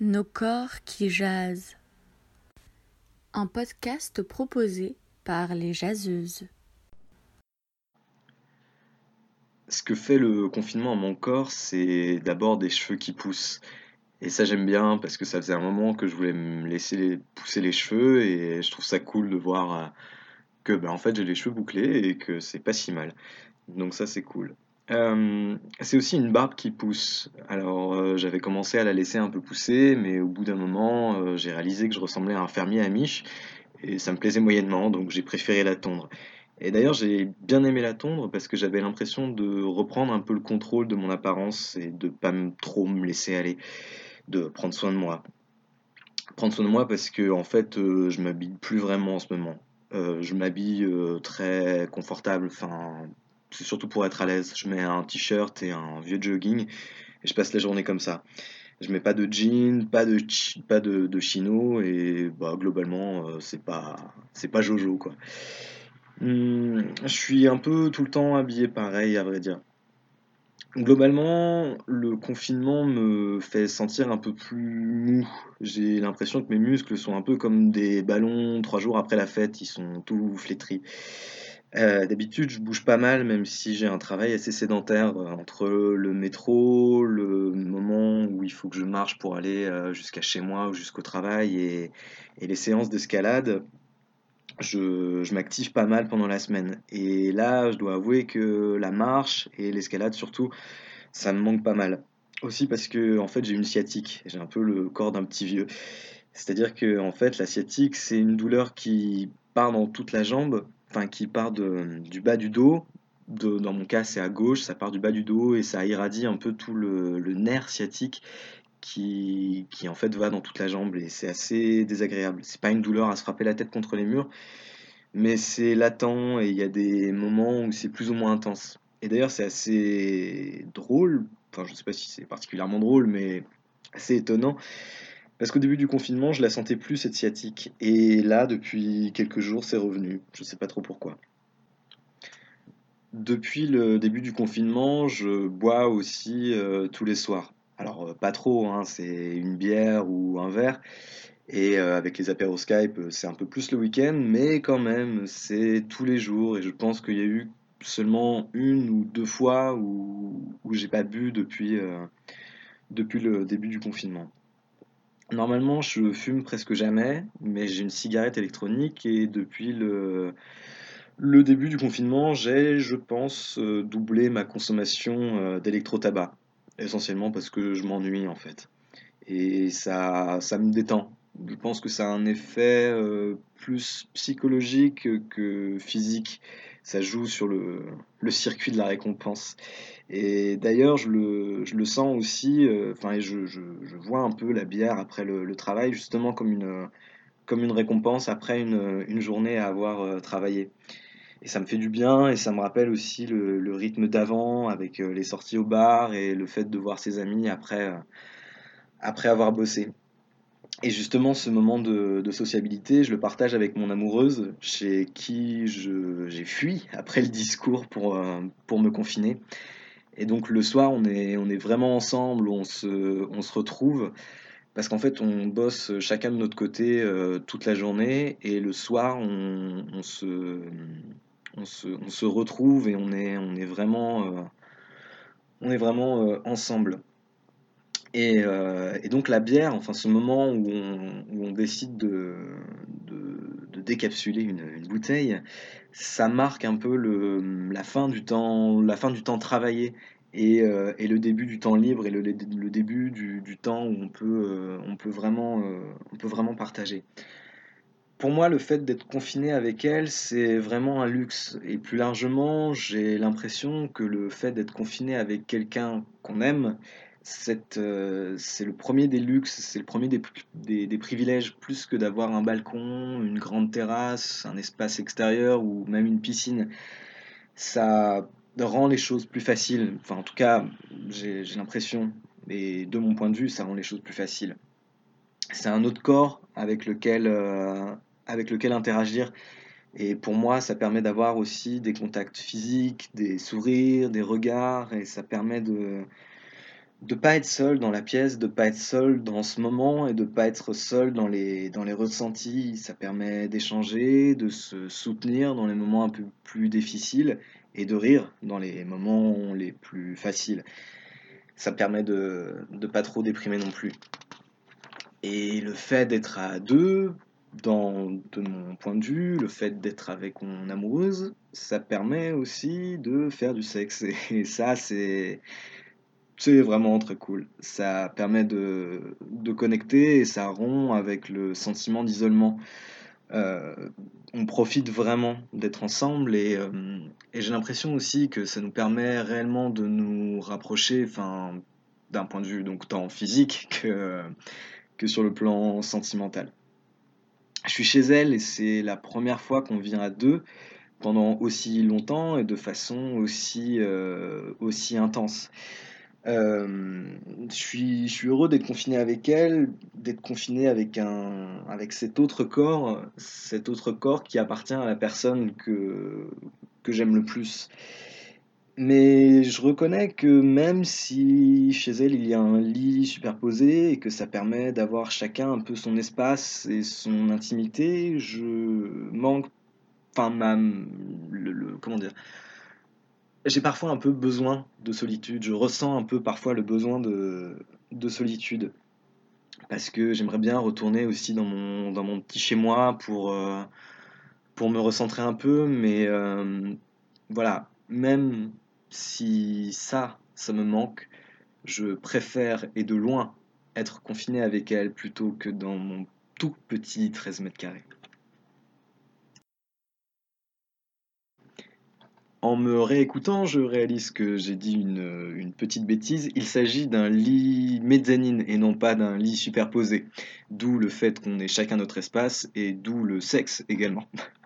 Nos corps qui jasent. Un podcast proposé par les jaseuses. Ce que fait le confinement à mon corps, c'est d'abord des cheveux qui poussent. Et ça, j'aime bien parce que ça faisait un moment que je voulais me laisser pousser les cheveux et je trouve ça cool de voir euh, que ben, en fait j'ai les cheveux bouclés et que c'est pas si mal. Donc ça, c'est cool. Euh, c'est aussi une barbe qui pousse. Alors, euh, j'avais commencé à la laisser un peu pousser, mais au bout d'un moment, euh, j'ai réalisé que je ressemblais à un fermier à miche, et ça me plaisait moyennement, donc j'ai préféré la tondre. Et d'ailleurs, j'ai bien aimé la tondre parce que j'avais l'impression de reprendre un peu le contrôle de mon apparence et de pas trop me laisser aller, de prendre soin de moi. Prendre soin de moi parce que en fait, je m'habille plus vraiment en ce moment. je m'habille très confortable, enfin c'est surtout pour être à l'aise. Je mets un t-shirt et un vieux jogging et je passe la journée comme ça. Je mets pas de jean, pas de pas de, chino et bah, globalement euh, c'est pas c'est pas Jojo quoi. Hmm, je suis un peu tout le temps habillé pareil à vrai dire. Globalement, le confinement me fait sentir un peu plus mou. J'ai l'impression que mes muscles sont un peu comme des ballons trois jours après la fête, ils sont tout flétris. Euh, d'habitude, je bouge pas mal, même si j'ai un travail assez sédentaire euh, entre le métro, le moment où il faut que je marche pour aller euh, jusqu'à chez moi ou jusqu'au travail et, les séances d'escalade. Je, je m'active pas mal pendant la semaine. Et là, je dois avouer que la marche et l'escalade surtout, ça me manque pas mal. Aussi parce que en fait, j'ai une sciatique. J'ai un peu le corps d'un petit vieux. C'est-à-dire que en fait, la sciatique, c'est une douleur qui part dans toute la jambe enfin qui part du bas du dos. dans mon cas, c'est à gauche, ça part du bas du dos et ça irradie un peu tout le, nerf sciatique qui, qui, en fait va dans toute la jambe et c'est assez désagréable. C'est pas une douleur à se frapper la tête contre les murs, mais c'est latent et il y a des moments où c'est plus ou moins intense. Et d'ailleurs, c'est assez drôle, enfin, je sais pas si c'est particulièrement drôle, mais assez étonnant parce qu'au début du confinement, je la sentais plus cette sciatique. Et là, depuis quelques jours, c'est revenu. Je ne sais pas trop pourquoi. Depuis le début du confinement, je bois aussi euh, tous les soirs. Alors, euh, pas trop, hein, c'est une bière ou un verre. Et euh, avec les apéros Skype, c'est un peu plus le week-end, mais quand même, c'est tous les jours. Et je pense qu'il y a eu seulement une ou deux fois où, où j'ai pas bu depuis, depuis le début du confinement. Normalement, je fume presque jamais, mais j'ai une cigarette électronique et depuis le, début du confinement, j'ai, je pense, euh, doublé ma consommation euh, d'électro-tabac. Essentiellement parce que je m'ennuie en fait. Et ça, ça me détend. Je pense que ça a un effet euh, plus psychologique que physique. Ça joue sur le, circuit de la récompense. Et d'ailleurs, je le, sens aussi, euh, enfin, je, je, vois un peu la bière après le, travail, justement comme une, récompense après une, journée à avoir euh, travaillé. Et ça me fait du bien et ça me rappelle aussi le, rythme d'avant avec euh, les sorties au bar et le fait de voir ses amis après avoir bossé. Et justement, ce moment de, sociabilité, je le partage avec mon amoureuse, chez qui j'ai fui après le discours pour, pour me confiner. Et donc le soir, on est, on est vraiment ensemble, on se, on se retrouve, parce qu'en fait, on bosse chacun de notre côté euh, toute la journée, et le soir, on, se, on, se, on, se, retrouve et on est, on est vraiment, euh, on est vraiment euh, ensemble. Et, et, donc la bière, enfin ce moment où on, décide de, décapsuler une, bouteille, ça marque un peu la, fin du temps, la fin du temps travaillé et, euh, le début du temps libre et le, début du, temps où on peut, euh, vraiment, euh, on peut vraiment partager. Pour moi, le fait d'être confiné avec elle, c'est vraiment un luxe. Et plus largement, j'ai l'impression que le fait d'être confiné avec quelqu'un qu'on aime, euh, c'est le premier des luxes, c'est le premier des, privilèges, plus que d'avoir un balcon, une grande terrasse, un espace extérieur ou même une piscine. Ça rend les choses plus faciles. Enfin, en tout cas, j'ai l'impression, et de mon point de vue, ça rend les choses plus faciles. C'est un autre corps avec lequel, euh, avec lequel interagir. Et pour moi, ça permet d'avoir aussi des contacts physiques, des sourires, des regards, et ça permet de, de pas être seul dans la pièce, de pas être seul dans ce moment et de pas être seul dans les, dans les ressentis. Ça permet d'échanger, de se soutenir dans les moments un peu plus difficiles et de rire dans les moments les plus faciles. Ça permet de ne pas trop déprimer non plus. Et le fait d'être à deux, dans, de mon point de vue, le fait d'être avec mon amoureuse, ça permet aussi de faire du sexe. Et ça, c'est c'est vraiment très cool. Ça permet de, de connecter et ça rompt avec le sentiment d'isolement. Euh, on profite vraiment d'être ensemble et, euh, et j'ai l'impression aussi que ça nous permet réellement de nous rapprocher, d'un point de vue donc tant physique que, que sur le plan sentimental. Je suis chez elle et c'est la première fois qu'on vient à deux pendant aussi longtemps et de façon aussi, euh, aussi intense. Euh, je suis, heureux d'être confiné avec elle, d'être confiné avec un, avec cet autre corps, cet autre corps qui appartient à la personne que, que j'aime le plus. Mais je reconnais que même si chez elle il y a un lit superposé et que ça permet d'avoir chacun un peu son espace et son intimité, je manque, enfin, ma, le- comment dire, j'ai parfois un peu besoin de solitude. Je ressens un peu parfois le besoin de, de solitude. Parce que j'aimerais bien retourner aussi dans mon, petit chez-moi pour, euh, pour me recentrer un peu. Mais euh, voilà, même si ça, ça me manque, je préfère et de loin être confiné avec elle plutôt que dans mon tout petit 13 mètres carrés. En me réécoutant, je réalise que j'ai dit une, petite bêtise. Il s'agit d'un lit mezzanine et non pas d'un lit superposé. D'où le fait qu'on ait chacun notre espace et d'où le sexe également.